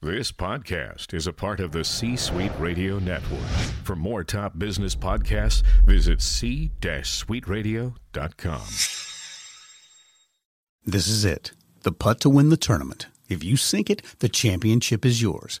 This podcast is a part of the C Suite Radio Network. For more top business podcasts, visit c-suiteradio.com. This is it. The putt to win the tournament. If you sink it, the championship is yours.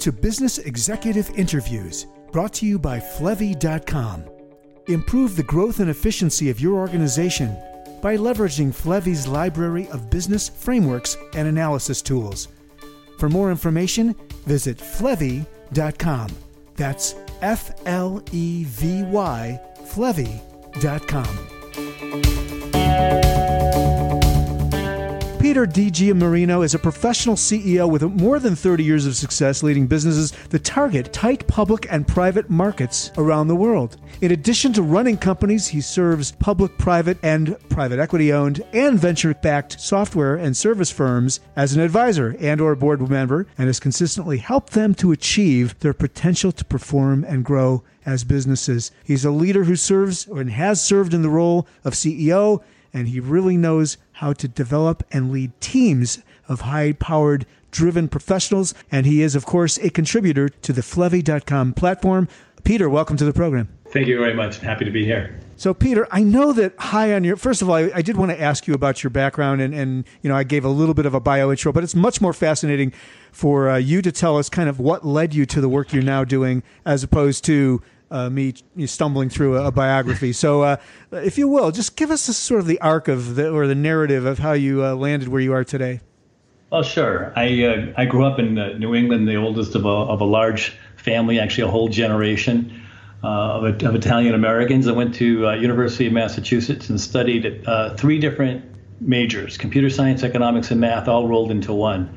to Business Executive Interviews, brought to you by Flevy.com. Improve the growth and efficiency of your organization by leveraging Flevy's library of business frameworks and analysis tools. For more information, visit Flevy.com. That's F L E V Y, Flevy.com. Peter DiGiammarino is a professional CEO with more than 30 years of success leading businesses that target tight public and private markets around the world. In addition to running companies, he serves public, private, and private equity owned and venture backed software and service firms as an advisor and or board member and has consistently helped them to achieve their potential to perform and grow as businesses. He's a leader who serves and has served in the role of CEO and he really knows how to develop and lead teams of high powered, driven professionals. And he is, of course, a contributor to the Flevy.com platform. Peter, welcome to the program. Thank you very much. Happy to be here. So, Peter, I know that high on your. First of all, I, I, did want to ask you about your background, and, and you know, I gave a little bit of a bio intro, but it's much more fascinating for uh, you to tell us kind of what led you to the work you're now doing, as opposed to uh, me stumbling through a, a biography. So, uh, if you will, just give us a, sort of the arc of the or the narrative of how you uh, landed where you are today. Well, sure. I uh, I grew up in uh, New England, the oldest of a of a large family, actually a whole generation. Uh, of, of, Italian Americans. I went to University of Massachusetts and studied three different majors: computer science, economics, and math, all rolled into one.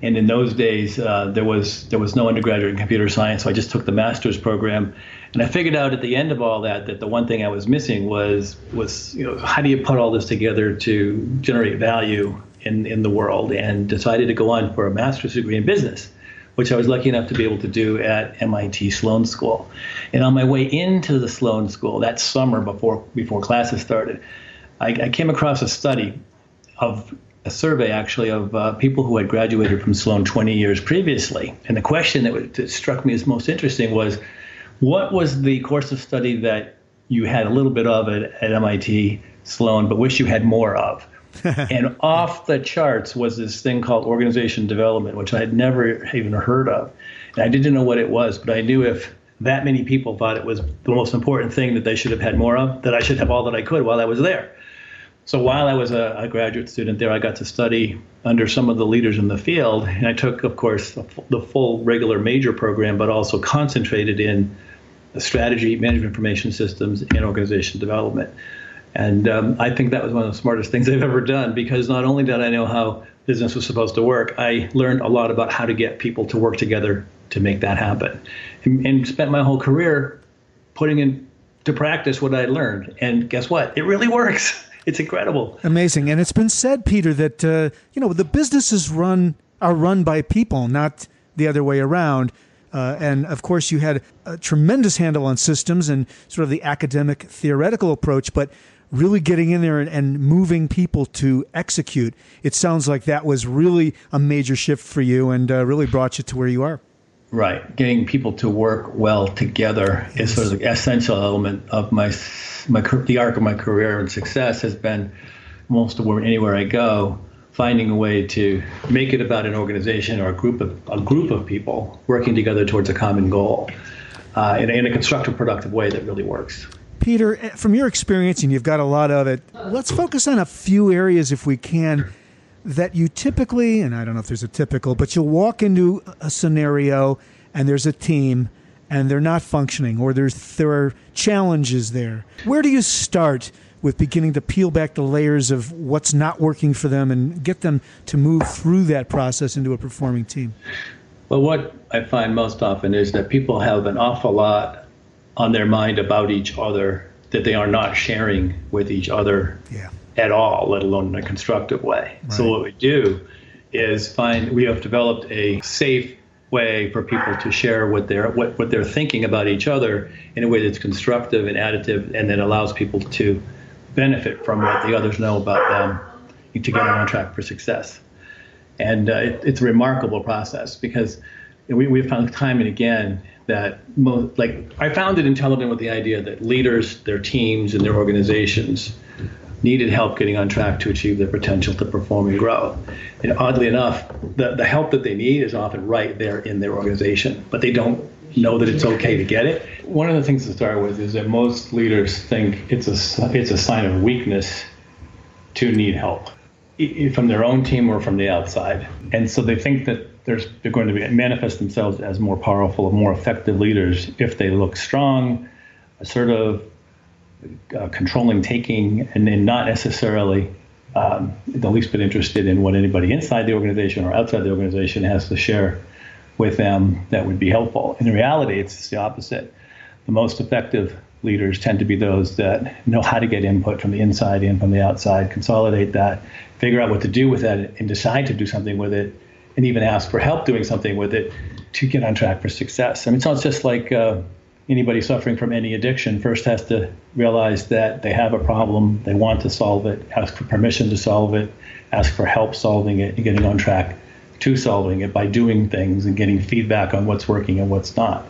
And in those days, uh, there was there was no undergraduate in computer science, so I just took the master's program. And I figured out at the end of all that that the one thing I was missing was was you know how do you put all this together to generate value in in the world? And decided to go on for a master's degree in business, which I was lucky enough to be able to do at MIT Sloan School. And on my way into the Sloan School that summer before before classes started, I, I came across a study of a survey actually of uh, people who had graduated from Sloan 20 years previously. And the question that, that struck me as most interesting was what was the course of study that you had a little bit of at, at MIT Sloan, but wish you had more of? and off the charts was this thing called organization development, which I had never even heard of. And I didn't know what it was, but I knew if that many people thought it was the most important thing that they should have had more of, that I should have all that I could while I was there. So while I was a, a, graduate student there, I got to study under some of the leaders in the field. And I took, of course, the, the full regular major program, but also concentrated in strategy, management information systems, and organization development. And um, I think that was one of the smartest things I've ever done because not only did I know how business was supposed to work, I learned a lot about how to get people to work together to make that happen. And, and spent my whole career putting into practice what I learned. And guess what? It really works. It's incredible. Amazing. And it's been said, Peter, that uh, you know the businesses run are run by people, not the other way around. Uh, and of course, you had a tremendous handle on systems and sort of the academic theoretical approach, but really getting in there and, and, moving people to execute. It sounds like that was really a major shift for you and uh, really brought you to where you are. Right. Getting people to work well together yes. is sort of the essential element of my my the arc of my career and success has been most of where anywhere I go, finding a way to make it about an organization or a group of a group of people working together towards a common goal uh, in, in a constructive, productive way that really works. Peter, eh, from your experience, and you've got a lot of it, let's focus on a few areas if we can that you typically, and I don't know if there's a typical, but you'll walk into a scenario and there's a team and they're not functioning or there's there are challenges there. Where do you start with beginning to peel back the layers of what's not working for them and get them to move through that process into a performing team? Well, what I find most often is that people have an awful lot on their mind about each other that they are not sharing with each other yeah. At all, let alone in a constructive way. Right. So what we do is find we have developed a safe way for people to share what they're what, what they're thinking about each other in a way that's constructive and additive and that allows people to benefit from what the others know about them to get on track for success. And uh, it, it's a remarkable process because we, we've found time and again that most, like I founded Intelliven with the idea that leaders, their teams, and their organizations needed help getting on track to achieve their potential to perform and grow. And oddly enough, the, the help that they need is often right there in their organization, but they don't know that it's okay to get it. One of the things to start with is that most leaders think it's a, it's a sign of weakness to need help from their own team or from the outside. And so they think that they're going to be, manifest themselves as more powerful, more effective leaders if they look strong, assertive, uh, controlling, taking, and, and not necessarily um, the least bit interested in what anybody inside the organization or outside the organization has to share with them that would be helpful. In reality, it's the opposite. The most effective leaders tend to be those that know how to get input from the inside and from the outside, consolidate that, figure out what to do with that, and decide to do something with it and even ask for help doing something with it to get on track for success. I mean, it's just like uh, anybody suffering from any addiction first has to realize that they have a problem, they want to solve it, ask for permission to solve it, ask for help solving it, and getting on track to solving it by doing things and getting feedback on what's working and what's not.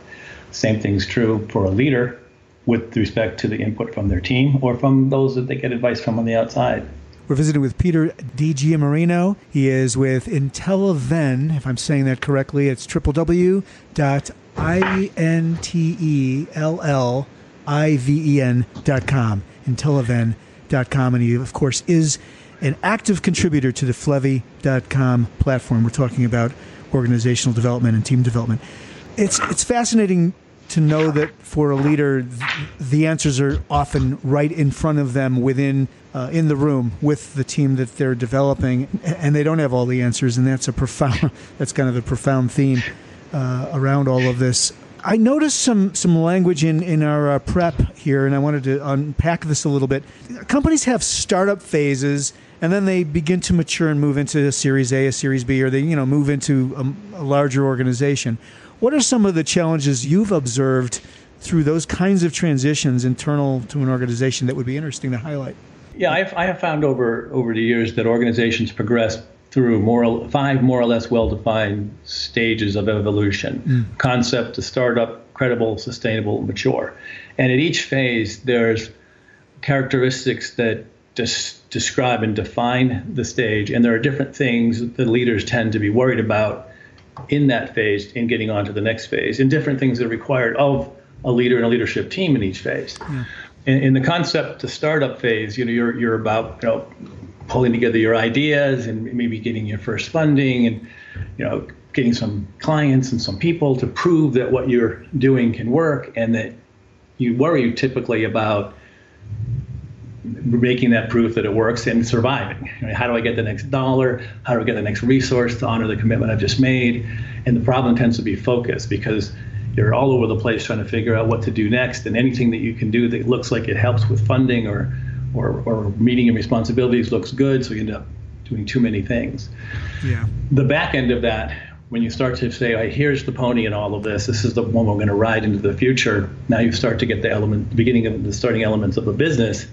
Same thing's true for a leader with respect to the input from their team or from those that they get advice from on the outside. We're visiting with Peter DG Marino. He is with Intelliven, if I'm saying that correctly. It's www.intelliven.com. I N T E L L I V E N dot com. And he, of course, is an active contributor to the Flevy.com platform. We're talking about organizational development and team development. It's, it's fascinating to know that for a leader, the answers are often right in front of them within uh, in the room with the team that they're developing, and they don't have all the answers, and that's a profound. That's kind of the profound theme uh, around all of this. I noticed some some language in in our uh, prep here, and I wanted to unpack this a little bit. Companies have startup phases, and then they begin to mature and move into a Series A, a Series B, or they you know move into a, a larger organization. What are some of the challenges you've observed through those kinds of transitions internal to an organization that would be interesting to highlight? Yeah, I've, I have found over over the years that organizations progress through more five more or less well-defined stages of evolution: mm. concept to startup, credible, sustainable, mature. And at each phase, there's characteristics that des- describe and define the stage, and there are different things that leaders tend to be worried about in that phase in getting on to the next phase and different things that are required of a leader and a leadership team in each phase. Yeah. In, in, the concept to startup phase, you know, you're, you're about, you know, pulling together your ideas and maybe getting your first funding and, you know, getting some clients and some people to prove that what you're doing can work and that you worry typically about making that proof that it works and surviving. How do I get the next dollar? How do I get the next resource to honor the commitment I've just made? And the problem tends to be focus because you're all over the place trying to figure out what to do next. And anything that you can do that looks like it helps with funding or or, or meeting your responsibilities looks good, so you end up doing too many things. Yeah. The back end of that, when you start to say, right, here's the pony in all of this, this is the one we're going to ride into the future, now you start to get the element, the beginning of the starting elements of a business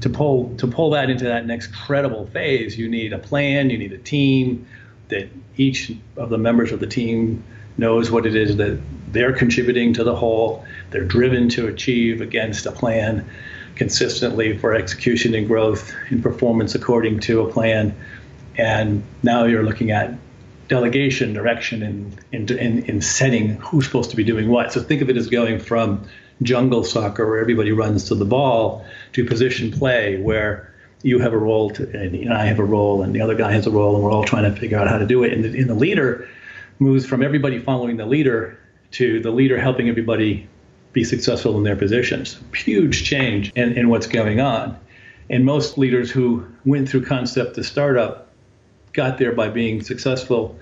to pull to pull that into that next credible phase, you need a plan, you need a team that each of the members of the team knows what it is that they're contributing to the whole. They're driven to achieve against a plan consistently for execution and growth and performance according to a plan. And now you're looking at delegation, direction, and in, in, in setting who's supposed to be doing what. So think of it as going from jungle soccer, where everybody runs to the ball, to position play, where you have a role to, and I have a role, and the other guy has a role, and we're all trying to figure out how to do it. And the, and the leader moves from everybody following the leader to the leader helping everybody be successful in their positions. Huge change in, in what's going on. And most leaders who went through concept to startup got there by being successful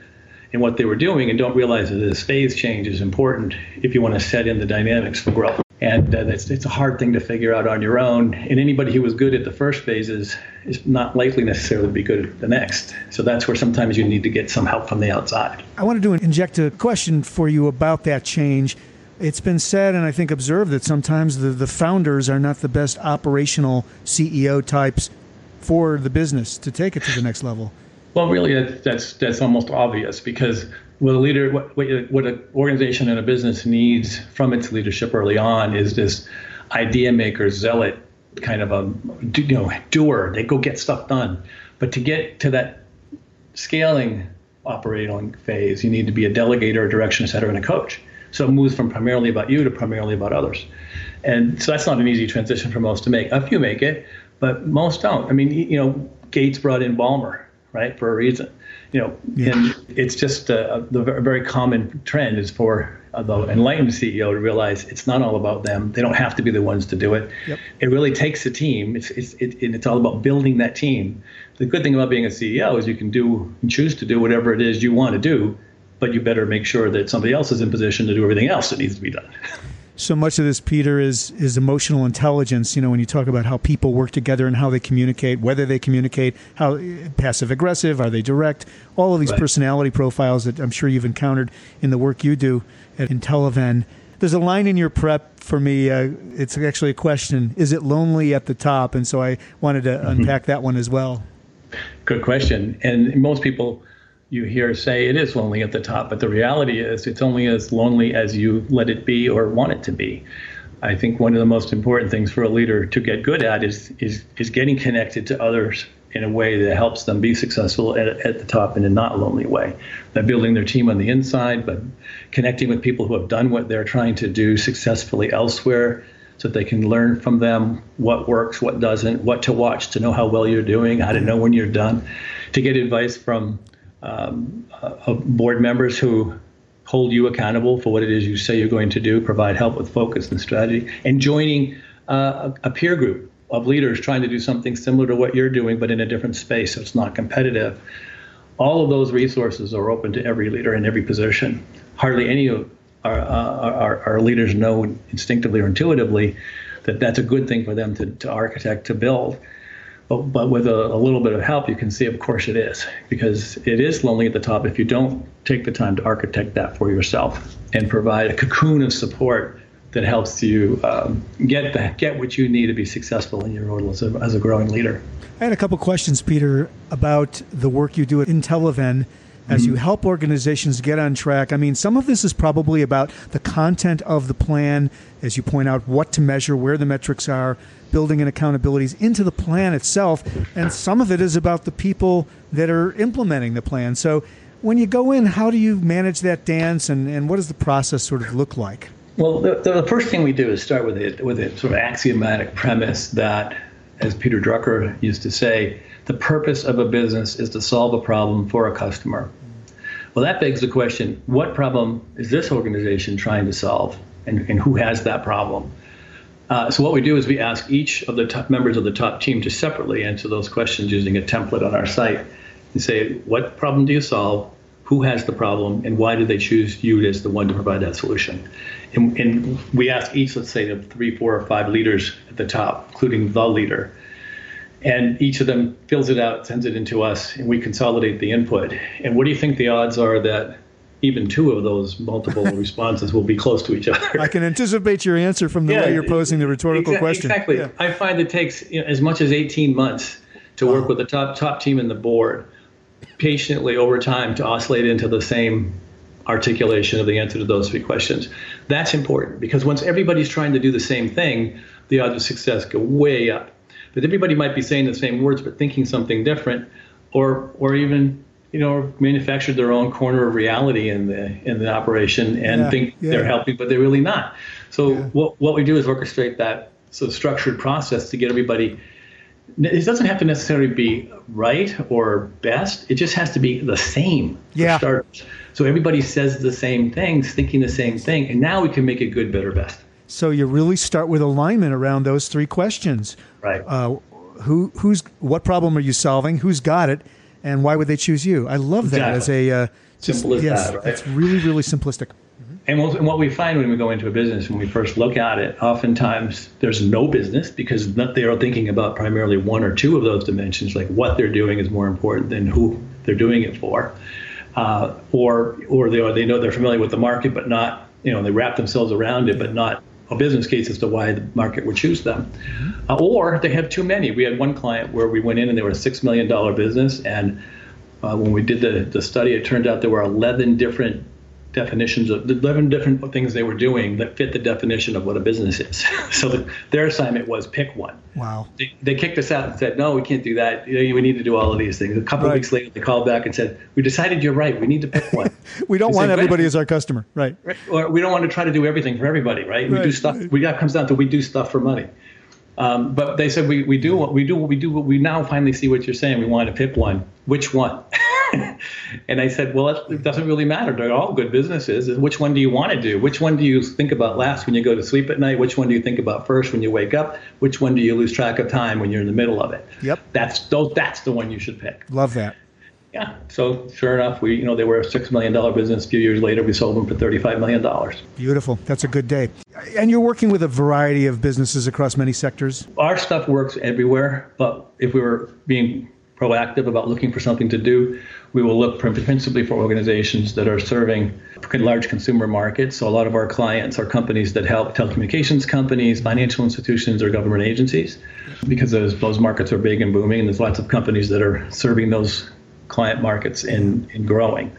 in what they were doing and don't realize that this phase change is important if you want to set in the dynamics for growth. And uh, it's, a hard thing to figure out on your own. And anybody who was good at the first phases is not likely necessarily to be good at the next. So that's where sometimes you need to get some help from the outside. I wanted to inject a question for you about that change. It's been said and I think observed that sometimes the, the founders are not the best operational CEO types for the business to take it to the next level. Well, really, that's that's almost obvious because what a leader, what what an organization and a business needs from its leadership early on is this idea maker, zealot, kind of a you know doer. They go get stuff done, but to get to that scaling operating phase, you need to be a delegator, a direction setter, and a coach. So it moves from primarily about you to primarily about others. And so that's not an easy transition for most to make. A few make it, but most don't. I mean, you know, Gates brought in Ballmer, right, for a reason. You know, yeah. and it's just uh, a, the very common trend is for uh, the enlightened CEO to realize it's not all about them. They don't have to be the ones to do it. Yep. It really takes a team. It's it's it, it's all about building that team. The good thing about being a CEO is you can do and choose to do whatever it is you want to do, but you better make sure that somebody else is in position to do everything else that needs to be done. so much of this, Peter, is is emotional intelligence. You know, when you talk about how people work together and how they communicate, whether they communicate, how passive aggressive, are they direct? All of these right. personality profiles that I'm sure you've encountered in the work you do at Intelliven. There's a line in your prep for me. Uh, it's actually a question: Is it lonely at the top? And so I wanted to mm-hmm. unpack that one as well. Good question. And most people you hear say it is lonely at the top, but the reality is it's only as lonely as you let it be or want it to be. I think one of the most important things for a leader to get good at is is is getting connected to others in a way that helps them be successful at, at the top in a not lonely way. By building their team on the inside, but connecting with people who have done what they're trying to do successfully elsewhere so they can learn from them what works, what doesn't, what to watch to know how well you're doing, how to know when you're done, to get advice from um, uh, board members who hold you accountable for what it is you say you're going to do, provide help with focus and strategy, and joining uh, a, peer group of leaders trying to do something similar to what you're doing, but in a different space, so it's not competitive. All of those resources are open to every leader in every position. Hardly any of our, uh, our, our leaders know instinctively or intuitively that that's a good thing for them to, to architect, to build. But, but with a, a, little bit of help, you can see, of course, it is, because it is lonely at the top if you don't take the time to architect that for yourself and provide a cocoon of support that helps you um, get the, get what you need to be successful in your role as a, as a growing leader. I had a couple questions, Peter, about the work you do at Intelliven as you mm-hmm. help organizations get on track. I mean, some of this is probably about the content of the plan, as you point out, what to measure, where the metrics are, building and accountabilities into the plan itself, and some of it is about the people that are implementing the plan. So, when you go in, how do you manage that dance, and, and what does the process sort of look like? Well, the, the first thing we do is start with it with a sort of axiomatic premise that, as Peter Drucker used to say, the purpose of a business is to solve a problem for a customer. Well, that begs the question what problem is this organization trying to solve, and, and who has that problem? Uh, so, what we do is we ask each of the top members of the top team to separately answer those questions using a template on our site and say, What problem do you solve? Who has the problem? And why did they choose you as the one to provide that solution? And, and we ask each, let's say, the three, four, or five leaders at the top, including the leader, and each of them fills it out, sends it into us, and we consolidate the input. And what do you think the odds are that even two of those multiple responses will be close to each other? I can anticipate your answer from the yeah, way you're posing the rhetorical exa- question. Exactly. Yeah. I find it takes you know, as much as 18 months to work with the top top team in the board patiently over time to oscillate into the same articulation of the answer to those three questions. That's important because once everybody's trying to do the same thing, the odds of success go way up. But everybody might be saying the same words but thinking something different, or or even you know manufactured their own corner of reality in the in the operation and Yeah, think yeah. they're helping, but they're really not. So Yeah. what what we do is orchestrate that sort of structured process to get everybody. It doesn't have to necessarily be right or best. It just has to be the same Yeah. for starters. So everybody says the same things, thinking the same thing, and now we can make it good, better, best. So you really start with alignment around those three questions. Right. Uh, who who's what problem are you solving? Who's got it? And why would they choose you? I love that Exactly. as a uh, just- Simple as yes, that, right? It's really really simplistic. And what, and what we find when we go into a business, when we first look at it, oftentimes there's no business because they are thinking about primarily one or two of those dimensions, like what they're doing is more important than who they're doing it for, uh, or or they are, they know they're familiar with the market, but not you know they wrap themselves around it, but not a business case as to why the market would choose them, uh, or they have too many. We had one client where we went in and they were a six million dollar business, and uh, when we did the, the study, it turned out there were 11 different definitions of 11 different things they were doing that fit the definition of what a business is. so the, their assignment was pick one. Wow. They, they kicked us out and said, no, we can't do that. You know, we need to do all of these things. A couple Right. of weeks later, they called back and said, we decided you're right. We need to pick one. We don't We want said, everybody as our customer, right? Right. Or we don't want to try to do everything for everybody, right? right. We do stuff. We got comes down to we do stuff for money. Um, but they said we, we do what we do what we do what we now finally see what you're saying. We want to pick one. Which one? and I said, well, it doesn't really matter. They're all good businesses. Which one do you want to do? Which one do you think about last when you go to sleep at night? Which one do you think about first when you wake up? Which one do you lose track of time when you're in the middle of it? Yep. That's those. That's the one you should pick. Love that. Yeah. So sure enough, we you know they were a six million dollar business. A few years later, we sold them for thirty five million dollars. Beautiful. That's a good day. And you're working with a variety of businesses across many sectors. Our stuff works everywhere, but if we were being proactive about looking for something to do, we will look principally for organizations that are serving large consumer markets. So a lot of our clients are companies that help telecommunications companies, financial institutions, or government agencies, because those those markets are big and booming, and there's lots of companies that are serving those client markets and, and growing.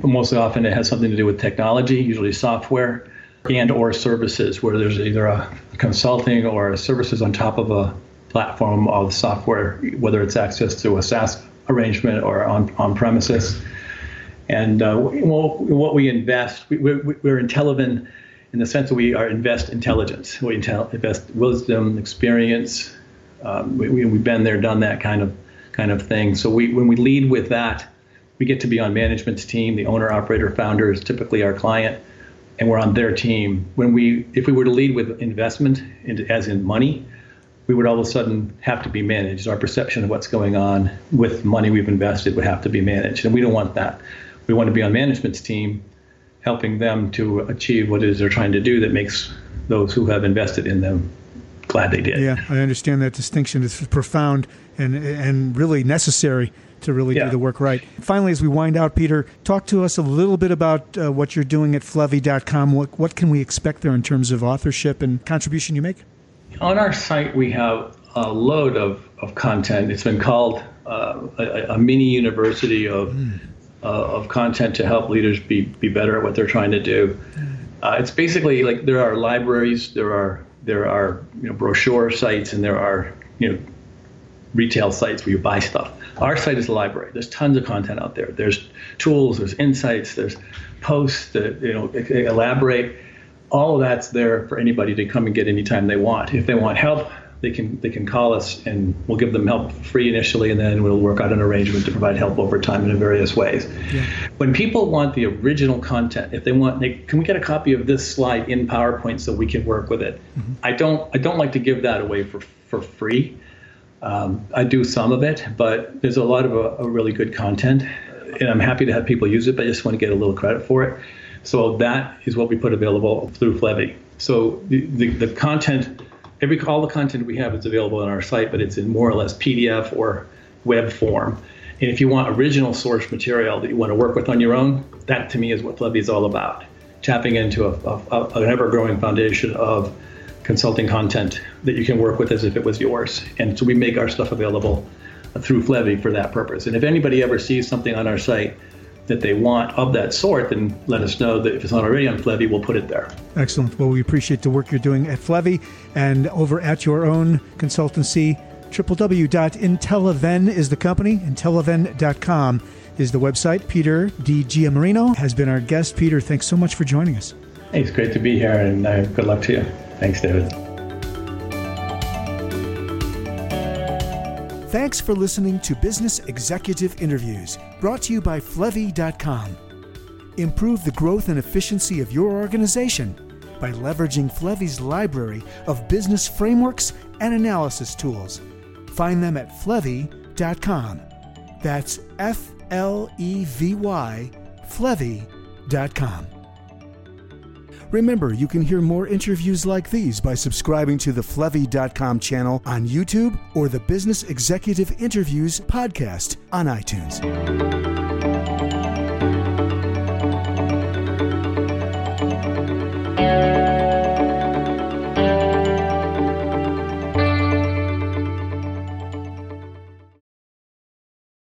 But most often, it has something to do with technology, usually software, and or services, where there's either a consulting or a services on top of a platform of software, whether it's access to a SaaS arrangement or on on premises. And uh, well, what we invest, we, we're, we're intelligent in the sense that we are invest intelligence. We invest wisdom, experience. Um, we, we, we've been there, done that kind of kind of thing. So we, when we lead with that, we get to be on management's team. The owner, operator, founder is typically our client, and we're on their team. When we, if we were to lead with investment, as in money, we would all of a sudden have to be managed. Our perception of what's going on with money we've invested would have to be managed, and we don't want that. We want to be on management's team, helping them to achieve what it is they're trying to do that makes those who have invested in them glad they did. Yeah, I understand that distinction. It's profound and and really necessary to really do the work right. Finally, as we wind out, Peter, talk to us a little bit about uh, what you're doing at Flevy.com. What what can we expect there in terms of authorship and contribution you make? On our site, we have a load of, of content. It's been called uh, a, a mini university of, uh, of content to help leaders be, be better at what they're trying to do. Uh, it's basically like there are libraries, there are there are you know, brochure sites, and there are you know retail sites where you buy stuff. Our site is a library. There's tons of content out there. There's tools, there's insights, there's posts that you know elaborate. All of that's there for anybody to come and get anytime they want. If they want help, they can they can call us and we'll give them help free initially, and then we'll work out an arrangement to provide help over time in various ways. When people want the original content, if they want, they, can we get a copy of this slide in PowerPoint so we can work with it? I don't I don't like to give that away for for free. Um, I do some of it, but there's a lot of a, a really good content, and I'm happy to have people use it. But I just want to get a little credit for it. So that is what we put available through Flevy. So the, the, the content, every all the content we have is available on our site, but it's in more or less PDF or web form. And if you want original source material that you want to work with on your own, that to me is what Flevy is all about. Tapping into a, a, a, an ever-growing foundation of consulting content that you can work with as if it was yours. And so we make our stuff available through Flevy for that purpose. And if anybody ever sees something on our site that they want of that sort, then let us know that if it's not already on Flevy, we'll put it there. Excellent. Well, we appreciate the work you're doing at Flevy and over at your own consultancy. www.intelliven is the company, intelliven.com is the website. Peter DiGiammarino has been our guest. Peter, thanks so much for joining us. Hey, it's great to be here, and uh, good luck to you. Thanks, David. Thanks for listening to Business Executive Interviews, brought to you by Flevy.com. Improve the growth and efficiency of your organization by leveraging Flevy's library of business frameworks and analysis tools. Find them at Flevy.com. That's F L E V Y, Flevy.com. Remember, you can hear more interviews like these by subscribing to the Flevy.com channel on YouTube or the Business Executive Interviews podcast on iTunes.